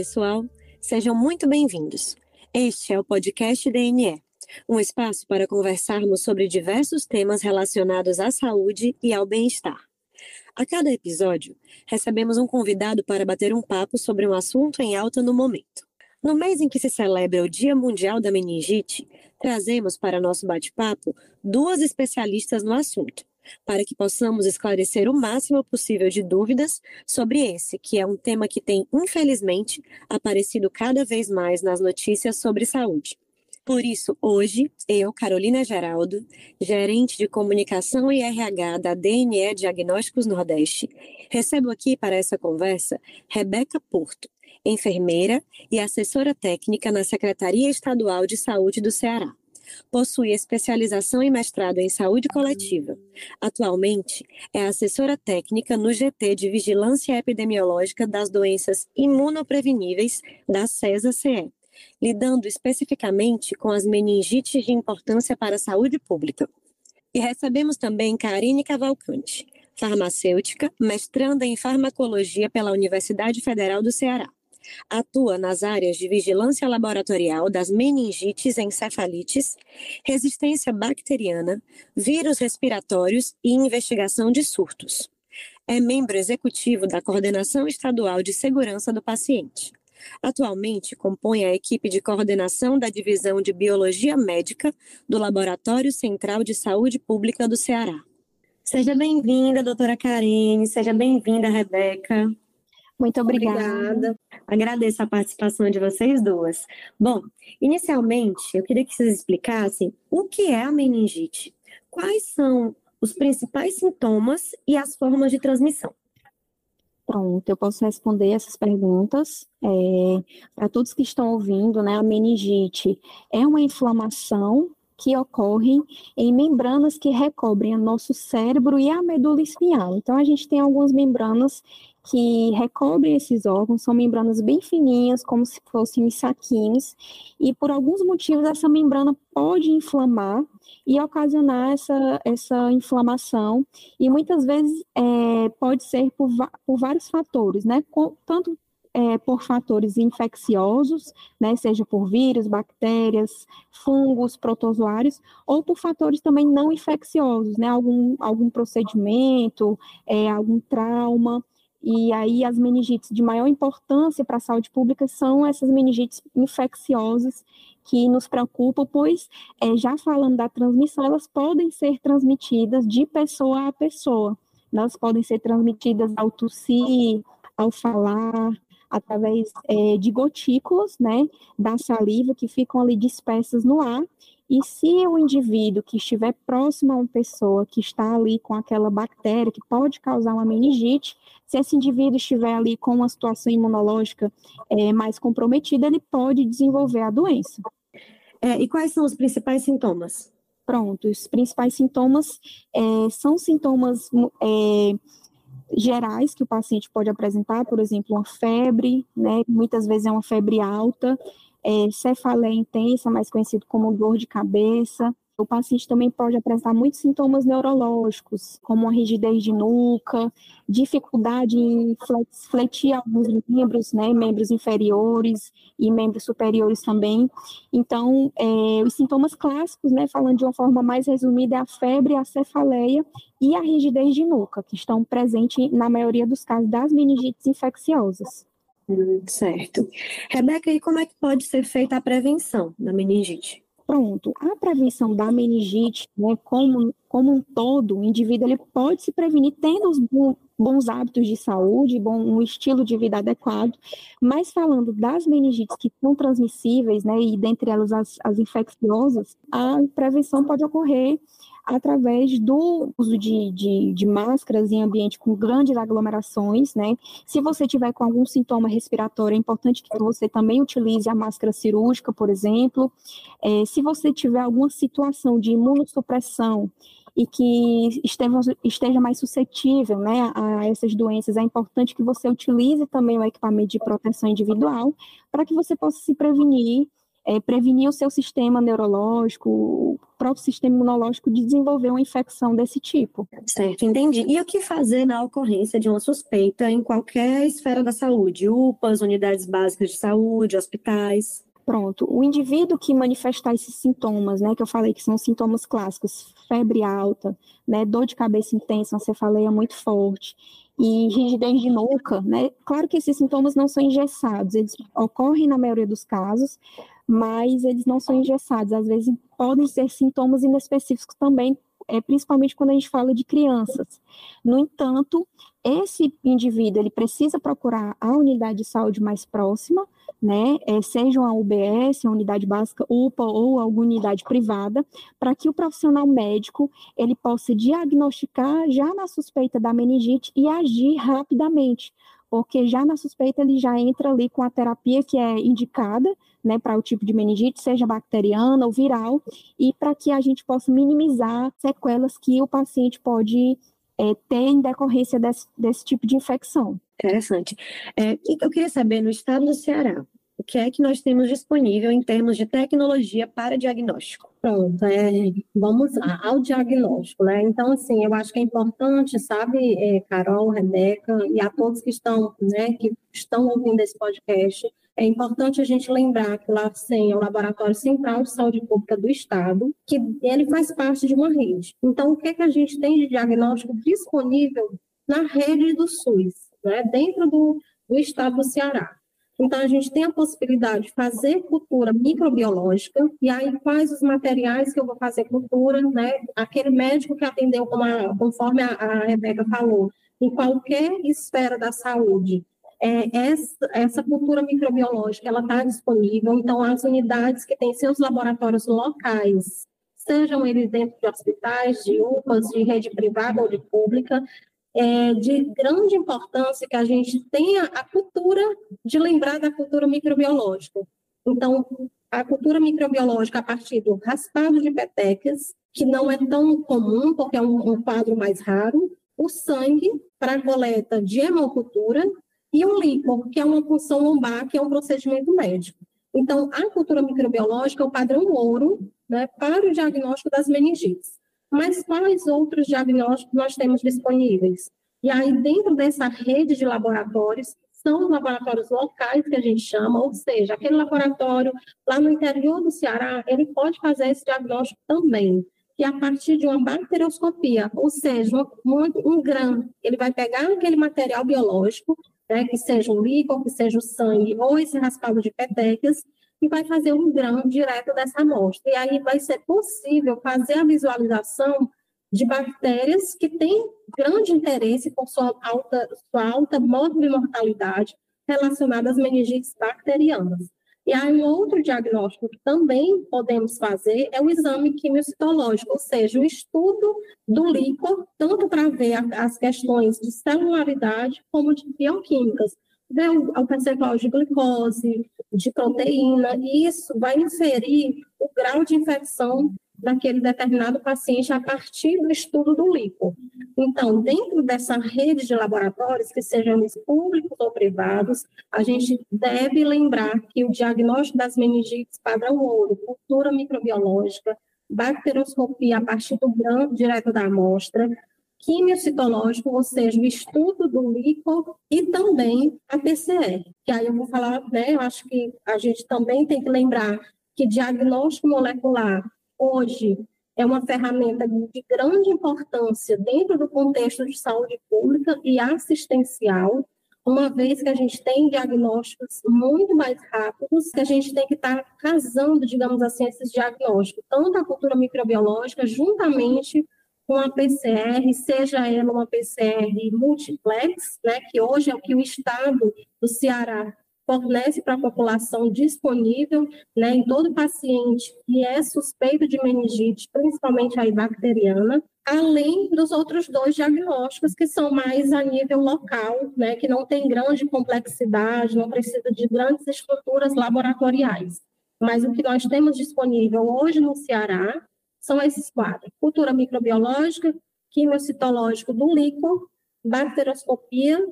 pessoal, sejam muito bem-vindos. Este é o podcast DNE, um espaço para conversarmos sobre diversos temas relacionados à saúde e ao bem-estar. A cada episódio, recebemos um convidado para bater um papo sobre um assunto em alta no momento. No mês em que se celebra o Dia Mundial da Meningite, trazemos para nosso bate-papo duas especialistas no assunto, para que possamos esclarecer o máximo possível de dúvidas sobre esse, que é um tema que tem, infelizmente, aparecido cada vez mais nas notícias sobre saúde. Por isso, hoje, eu, Carolina Geraldo, gerente de comunicação e RH da DNE Diagnósticos Nordeste, recebo aqui para essa conversa Rebeca Porto, enfermeira e assessora técnica na Secretaria Estadual de Saúde do Ceará. Possui especialização e mestrado em saúde coletiva. Atualmente, é assessora técnica no GT de Vigilância Epidemiológica das Doenças Imunopreveníveis da CESA-CE, lidando especificamente com as meningites de importância para a saúde pública. E recebemos também Karine Cavalcante, farmacêutica, mestranda em farmacologia pela Universidade Federal do Ceará. Atua nas áreas de vigilância laboratorial das meningites encefalites, resistência bacteriana, vírus respiratórios e investigação de surtos. É membro executivo da Coordenação Estadual de Segurança do Paciente. Atualmente compõe a equipe de coordenação da Divisão de Biologia Médica do Laboratório Central de Saúde Pública do Ceará. Seja bem-vinda, doutora Karine, seja bem-vinda, Rebeca. Muito obrigada. obrigada. Agradeço a participação de vocês duas. Bom, inicialmente, eu queria que vocês explicassem o que é a meningite, quais são os principais sintomas e as formas de transmissão. Pronto, eu posso responder essas perguntas. É, Para todos que estão ouvindo, né, a meningite é uma inflamação que ocorre em membranas que recobrem o nosso cérebro e a medula espinhal. Então, a gente tem algumas membranas que recobrem esses órgãos, são membranas bem fininhas, como se fossem saquinhos, e por alguns motivos essa membrana pode inflamar e ocasionar essa, essa inflamação, e muitas vezes é, pode ser por, por vários fatores, né? Tanto é, por fatores infecciosos, né, seja por vírus, bactérias, fungos, protozoários, ou por fatores também não infecciosos, né, algum, algum procedimento, é, algum trauma. E aí as meningites de maior importância para a saúde pública são essas meningites infecciosas que nos preocupam, pois, é, já falando da transmissão, elas podem ser transmitidas de pessoa a pessoa. Elas podem ser transmitidas ao tossir, ao falar, através é, de gotículas, né, da saliva que ficam ali dispersas no ar. E se o indivíduo que estiver próximo a uma pessoa que está ali com aquela bactéria que pode causar uma meningite, se esse indivíduo estiver ali com uma situação imunológica é, mais comprometida, ele pode desenvolver a doença. É, e quais são os principais sintomas? Pronto, os principais sintomas é, são sintomas é, gerais que o paciente pode apresentar, por exemplo, uma febre, né? Muitas vezes é uma febre alta, é, cefaleia intensa, mais conhecido como dor de cabeça, o paciente também pode apresentar muitos sintomas neurológicos, como a rigidez de nuca, dificuldade em fletir alguns membros, né, membros inferiores e membros superiores também. Então, é, os sintomas clássicos, né, falando de uma forma mais resumida, é a febre, a cefaleia e a rigidez de nuca, que estão presentes na maioria dos casos das meningites infecciosas. Certo. Rebeca, e como é que pode ser feita a prevenção da meningite? Pronto, a prevenção da meningite, né, como, como um todo, o indivíduo ele pode se prevenir tendo os bons hábitos de saúde, bom, um estilo de vida adequado, mas falando das meningites que são transmissíveis, né, e dentre elas as, as infecciosas, a prevenção pode ocorrer através do uso de, de, de, máscaras em ambiente com grandes aglomerações, né? Se você tiver com algum sintoma respiratório, é importante que você também utilize a máscara cirúrgica, por exemplo. É, se você tiver alguma situação de imunossupressão e que esteja, mais suscetível né, a essas doenças, é importante que você utilize também o equipamento de proteção individual para que você possa se prevenir é, prevenir o seu sistema neurológico, o próprio sistema imunológico de desenvolver uma infecção desse tipo. Certo, entendi. E o que fazer na ocorrência de uma suspeita em qualquer esfera da saúde? UPAs, unidades básicas de saúde, hospitais? Pronto, o indivíduo que manifestar esses sintomas, né, que eu falei que são sintomas clássicos, febre alta, né, dor de cabeça intensa, uma cefaleia muito forte e rigidez de nuca, né, claro que esses sintomas não são engessados, eles ocorrem na maioria dos casos, mas eles não são engessados, às vezes podem ser sintomas inespecíficos também, é, principalmente quando a gente fala de crianças. No entanto, esse indivíduo ele precisa procurar a unidade de saúde mais próxima, né, é, seja uma UBS, uma unidade básica UPA ou alguma unidade privada, para que o profissional médico ele possa diagnosticar já na suspeita da meningite e agir rapidamente, porque já na suspeita ele já entra ali com a terapia que é indicada, né, para o tipo de meningite, seja bacteriana ou viral, e para que a gente possa minimizar sequelas que o paciente pode é, ter em decorrência desse, desse tipo de infecção. Interessante. É, eu queria saber, no estado do Ceará, o que é que nós temos disponível em termos de tecnologia para diagnóstico? Pronto, é, vamos lá, ao diagnóstico, né? Então, assim, eu acho que é importante, sabe, é, Carol, Rebeca e a todos que estão, né, que estão ouvindo esse podcast, é importante a gente lembrar que o LACEN é o Laboratório Central de Saúde Pública do Estado, que ele faz parte de uma rede. Então, o que, é que a gente tem de diagnóstico disponível na rede do SUS? né, dentro do, do estado do Ceará. Então, a gente tem a possibilidade de fazer cultura microbiológica, e aí quais os materiais que eu vou fazer cultura, né? Aquele médico que atendeu, conforme a, a Rebeca falou, em qualquer esfera da saúde, é, essa, essa cultura microbiológica, ela está disponível, então as unidades que têm seus laboratórios locais, sejam eles dentro de hospitais, de UPAs, de rede privada ou de pública, é de grande importância que a gente tenha a cultura de lembrar da cultura microbiológica. Então, a cultura microbiológica a partir do raspado de petecas, que não é tão comum, porque é um, um quadro mais raro, o sangue para coleta de hemocultura e o líquor, que é uma punção lombar, que é um procedimento médico. Então, a cultura microbiológica é o padrão ouro né, para o diagnóstico das meningites. Mas quais outros diagnósticos nós temos disponíveis? E aí, dentro dessa rede de laboratórios, são os laboratórios locais que a gente chama, ou seja, aquele laboratório lá no interior do Ceará, ele pode fazer esse diagnóstico também, que é a partir de uma bacterioscopia, ou seja, um, um grão, ele vai pegar aquele material biológico, né, que seja o líquido, que seja o sangue, ou esse raspado de petecas, e vai fazer um grão direto dessa amostra. E aí vai ser possível fazer a visualização de bactérias que têm grande interesse por sua alta, sua alta mortalidade relacionada às meningites bacterianas. E aí, um outro diagnóstico que também podemos fazer é o exame quimiocitológico, ou seja, o estudo do líquor, tanto para ver as questões de celularidade como de bioquímicas ver o, percentual de glicose, de proteína, e isso vai inferir o grau de infecção daquele determinado paciente a partir do estudo do líquido. Então, dentro dessa rede de laboratórios, que sejam públicos ou privados, a gente deve lembrar que o diagnóstico das meningites padrão ouro, cultura microbiológica, bacterioscopia a partir do grão direto da amostra, quimiocitológico, ou seja, o estudo do líquido e também a PCR. Que aí eu vou falar, né, eu acho que a gente também tem que lembrar que diagnóstico molecular hoje é uma ferramenta de grande importância dentro do contexto de saúde pública e assistencial, uma vez que a gente tem diagnósticos muito mais rápidos, que a gente tem que estar casando, digamos assim, esses diagnósticos, tanto a cultura microbiológica, juntamente com a PCR, seja ela uma PCR multiplex, né, que hoje é o que o Estado do Ceará fornece para a população disponível, né, em todo paciente que é suspeito de meningite, principalmente a bacteriana, além dos outros dois diagnósticos que são mais a nível local, né, que não tem grande complexidade, não precisa de grandes estruturas laboratoriais. Mas o que nós temos disponível hoje no Ceará são esses quadros: cultura microbiológica, quimiocitológico do líquido, bacterioscopia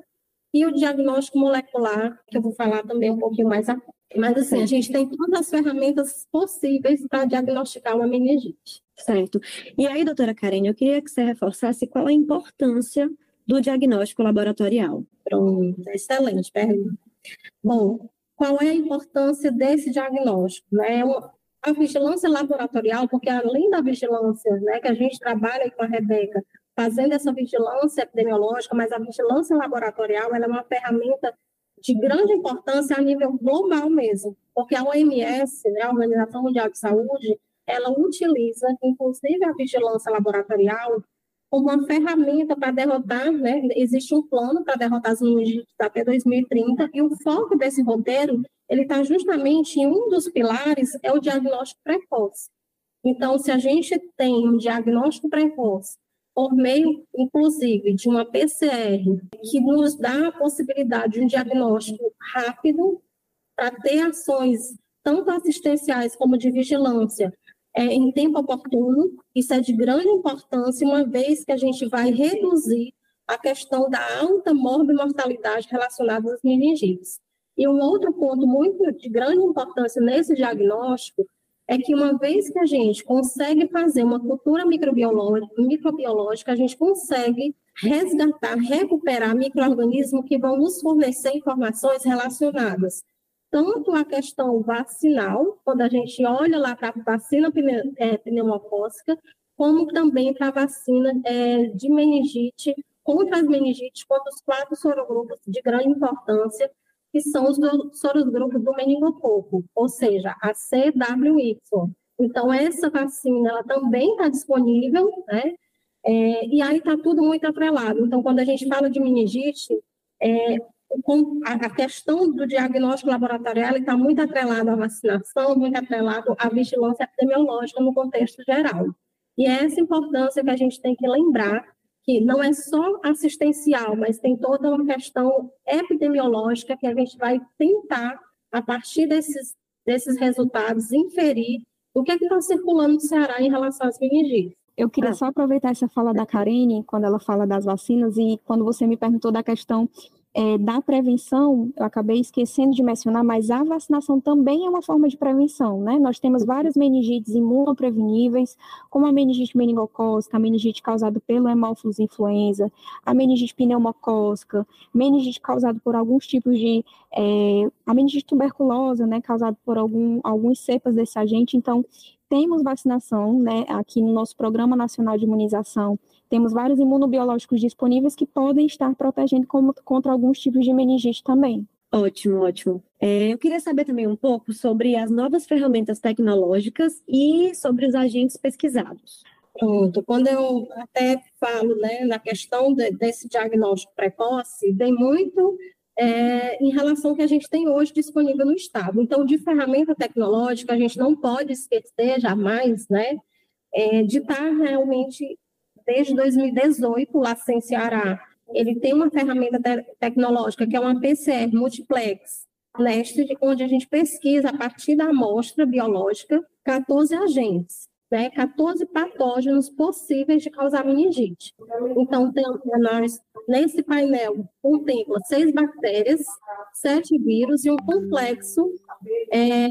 e o diagnóstico molecular, que eu vou falar também um pouquinho mais a Mas, assim, a gente tem todas as ferramentas possíveis para diagnosticar uma meningite. Certo. E aí, doutora Karen, eu queria que você reforçasse qual a importância do diagnóstico laboratorial. Pronto, excelente pergunta. Bom, qual é a importância desse diagnóstico? Né? A vigilância laboratorial, porque além da vigilância né, que a gente trabalha com a Rebeca, fazendo essa vigilância epidemiológica, mas a vigilância laboratorial é uma ferramenta de grande importância a nível global mesmo, porque a OMS, né, a Organização Mundial de Saúde, ela utiliza, inclusive, a vigilância laboratorial como uma ferramenta para derrotar, né? Existe um plano para derrotar as meningites até 2030 e o foco desse roteiro ele está justamente em um dos pilares é o diagnóstico precoce. Então, se a gente tem um diagnóstico precoce por meio, inclusive, de uma PCR que nos dá a possibilidade de um diagnóstico rápido para ter ações tanto assistenciais como de vigilância é, em tempo oportuno. Isso é de grande importância, uma vez que a gente vai reduzir a questão da alta morbimortalidade relacionada às meningites. E um outro ponto muito de grande importância nesse diagnóstico é que uma vez que a gente consegue fazer uma cultura microbiológica, microbiológica a gente consegue resgatar, recuperar micro-organismos que vão nos fornecer informações relacionadas tanto a questão vacinal, quando a gente olha lá para a vacina é, pneumocócica, como também para a vacina é, de meningite, contra as meningites, contra os quatro sorogrupos de grande importância, que são os sorogrupos do meningococo, ou seja, a CWY. Então, essa vacina ela também está disponível, né? É, e aí está tudo muito atrelado. Então, quando a gente fala de meningite, é, a questão do diagnóstico laboratorial está muito atrelado à vacinação, muito atrelado à vigilância epidemiológica no contexto geral. E é essa importância que a gente tem que lembrar que não é só assistencial, mas tem toda uma questão epidemiológica que a gente vai tentar, a partir desses, desses resultados, inferir o que é está circulando no Ceará em relação às meningites. Eu queria ah. só aproveitar essa fala da Karine, quando ela fala das vacinas, e quando você me perguntou da questão é, da prevenção, eu acabei esquecendo de mencionar, mas a vacinação também é uma forma de prevenção, né? Nós temos várias meningites imunopreveníveis, como a meningite meningocócica, a meningite causada pelo hemófilos influenza, a meningite pneumocócica, meningite causada por alguns tipos de... É, a meningite tuberculosa, né, causada por algum, alguns cepas desse agente. Então, temos vacinação, né, aqui no nosso Programa Nacional de Imunização, temos vários imunobiológicos disponíveis que podem estar protegendo contra alguns tipos de meningite também. Ótimo, ótimo. É, eu queria saber também um pouco sobre as novas ferramentas tecnológicas e sobre os agentes pesquisados. Pronto, quando eu até falo né, na questão de, desse diagnóstico precoce, vem muito é, em relação ao que a gente tem hoje disponível no Estado. Então, de ferramenta tecnológica, a gente não pode esquecer jamais né, é, de estar realmente desde 2018, lá em Ceará, ele tem uma ferramenta te tecnológica que é uma PCR multiplex, leste, onde a gente pesquisa a partir da amostra biológica 14 agentes, né, 14 patógenos possíveis de causar meningite. Então, tem, nós, nesse painel, contempla seis bactérias, sete vírus e um complexo é,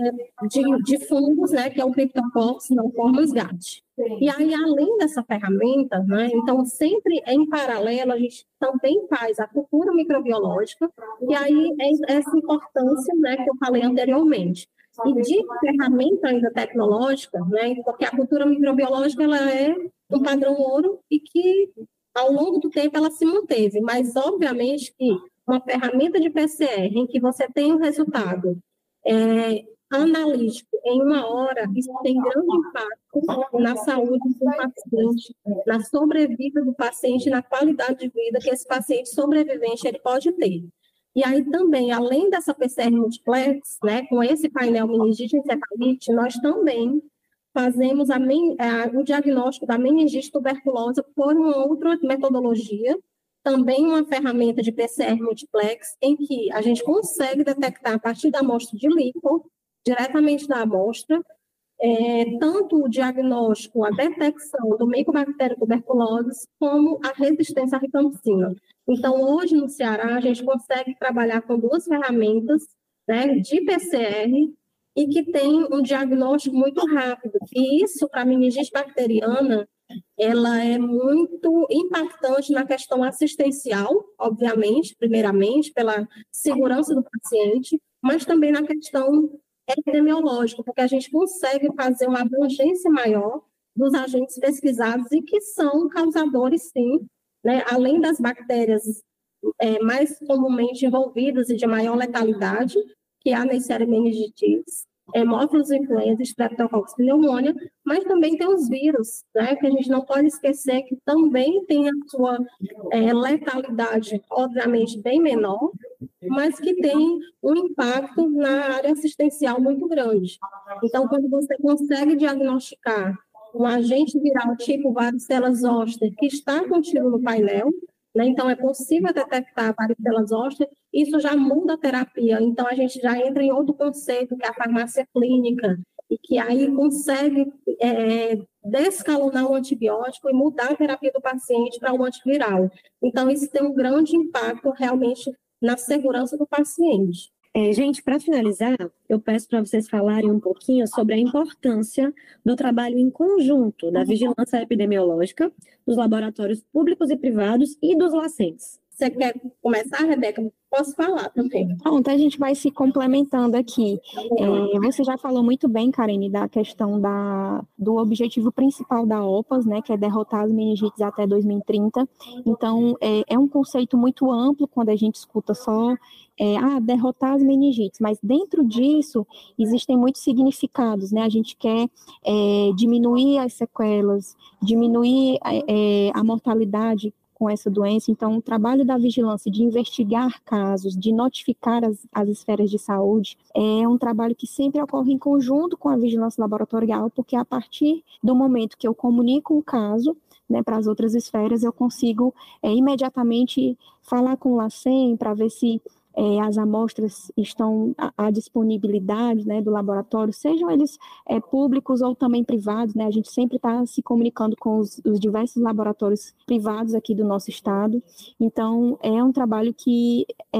de, de, fungos, né, que é o Cryptococcus não formas GAT. E aí, além dessa ferramenta, né, então, sempre em paralelo, a gente também faz a cultura microbiológica, e aí é essa importância né, que eu falei anteriormente. E de ferramenta ainda tecnológica, né, porque a cultura microbiológica ela é um padrão ouro e que, ao longo do tempo, ela se manteve, mas, obviamente, que uma ferramenta de PCR em que você tem um resultado é, analítico em uma hora, isso tem grande impacto na saúde do paciente, na sobrevida do paciente, na qualidade de vida que esse paciente sobrevivente ele pode ter. E aí também, além dessa PCR multiplex, né, com esse painel meningite encefalite, nós também fazemos a, a, o diagnóstico da meningite tuberculosa por uma outra metodologia, também uma ferramenta de PCR multiplex, em que a gente consegue detectar a partir da amostra de líquido, diretamente da amostra, é, tanto o diagnóstico, a detecção do Mycobacterium tuberculosis, como a resistência à rifampicina. Então, hoje no Ceará, a gente consegue trabalhar com duas ferramentas né, de PCR e que tem um diagnóstico muito rápido. E isso, para a meningite bacteriana, ela é muito impactante na questão assistencial, obviamente, primeiramente, pela segurança do paciente, mas também na questão epidemiológica, porque a gente consegue fazer uma abrangência maior dos agentes pesquisados e que são causadores, sim, né, além das bactérias é, mais comumente envolvidas e de maior letalidade, que é a Neisseria meningitis, hemófilos influenza, streptococcus pneumonia, mas também tem os vírus, né, que a gente não pode esquecer que também tem a sua é, letalidade, obviamente, bem menor, mas que tem um impacto na área assistencial muito grande. Então, quando você consegue diagnosticar um agente viral tipo varicela zoster que está contido no painel, né? Então, é possível detectar varicela zoster, isso já muda a terapia. Então, a gente já entra em outro conceito, que é a farmácia clínica, e que aí consegue é, descalonar o antibiótico e mudar a terapia do paciente para o antiviral. Então, isso tem um grande impacto realmente na segurança do paciente. É, gente, para finalizar, eu peço para vocês falarem um pouquinho sobre a importância do trabalho em conjunto da vigilância epidemiológica dos laboratórios públicos e privados e dos lacentes. Você quer começar, Rebeca? Posso falar também. Pronto, a gente vai se complementando aqui. É, você já falou muito bem, Karine, da questão da, do objetivo principal da OPAS, né, que é derrotar as meningites até 2030. Então, é, é um conceito muito amplo quando a gente escuta só é, ah, derrotar as meningites, mas dentro disso existem muitos significados, né? A gente quer é, diminuir as sequelas, diminuir é, a mortalidade com essa doença. Então, o trabalho da vigilância de investigar casos, de notificar as, as esferas de saúde, é um trabalho que sempre ocorre em conjunto com a vigilância laboratorial, porque a partir do momento que eu comunico o caso, né, para as outras esferas, eu consigo é, imediatamente falar com o LACEN para ver se é, as amostras estão à, disponibilidade né, do laboratório, sejam eles é, públicos ou também privados, né, a gente sempre está se comunicando com os, os, diversos laboratórios privados aqui do nosso estado, então é um trabalho que é,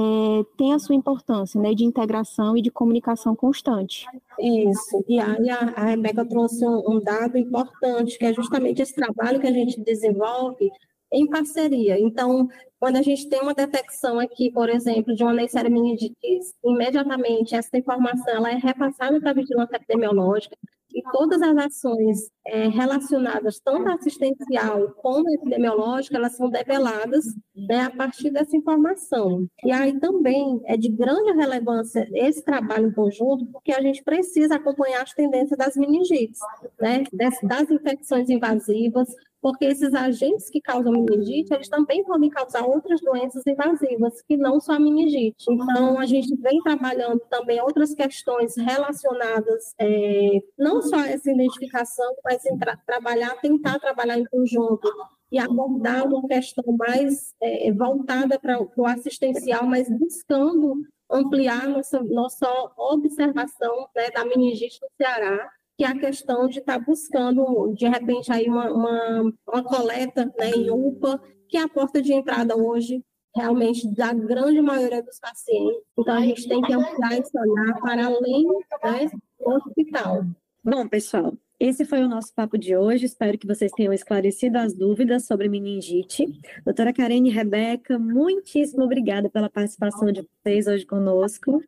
tem a sua importância né, de integração e de comunicação constante. Isso, e aí a, Rebeca trouxe um dado importante, que é justamente esse trabalho que a gente desenvolve em parceria. Então, quando a gente tem uma detecção aqui, por exemplo, de uma Neisseria meningitis, imediatamente essa informação ela é repassada para a vigilância epidemiológica e todas as ações é, relacionadas, tanto assistencial como epidemiológica, elas são develadas né, a partir dessa informação. E aí também é de grande relevância esse trabalho em conjunto, porque a gente precisa acompanhar as tendências das meningites, né, das infecções invasivas, porque esses agentes que causam meningite, eles também podem causar outras doenças invasivas, que não só a meningite. Então, a gente vem trabalhando também outras questões relacionadas, é, não só essa identificação, mas tra trabalhar, tentar trabalhar em conjunto e abordar uma questão mais é, voltada para o assistencial, mas buscando ampliar nossa, nossa observação né, da meningite no Ceará que é a questão de estar tá buscando, de repente, aí uma, uma, uma coleta né, em UPA, que é a porta de entrada hoje, realmente, da grande maioria dos pacientes. Então, a gente tem que ampliar esse olhar para além né, do hospital. Bom, pessoal, esse foi o nosso papo de hoje. Espero que vocês tenham esclarecido as dúvidas sobre meningite. Doutora Karen e Rebeca, muitíssimo obrigada pela participação de vocês hoje conosco.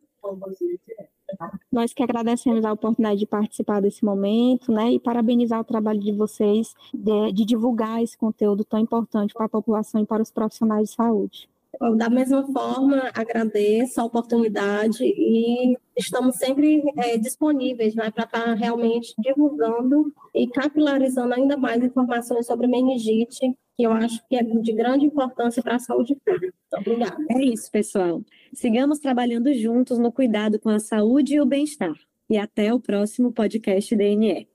Nós que agradecemos a oportunidade de participar desse momento, né, e parabenizar o trabalho de vocês de, de divulgar esse conteúdo tão importante para a população e para os profissionais de saúde. Da mesma forma, agradeço a oportunidade e estamos sempre é, disponíveis né, para estar realmente divulgando e capilarizando ainda mais informações sobre meningite que eu acho que é de grande importância para a saúde pública. Obrigada. É isso, pessoal. Sigamos trabalhando juntos no cuidado com a saúde e o bem-estar. E até o próximo podcast DNE.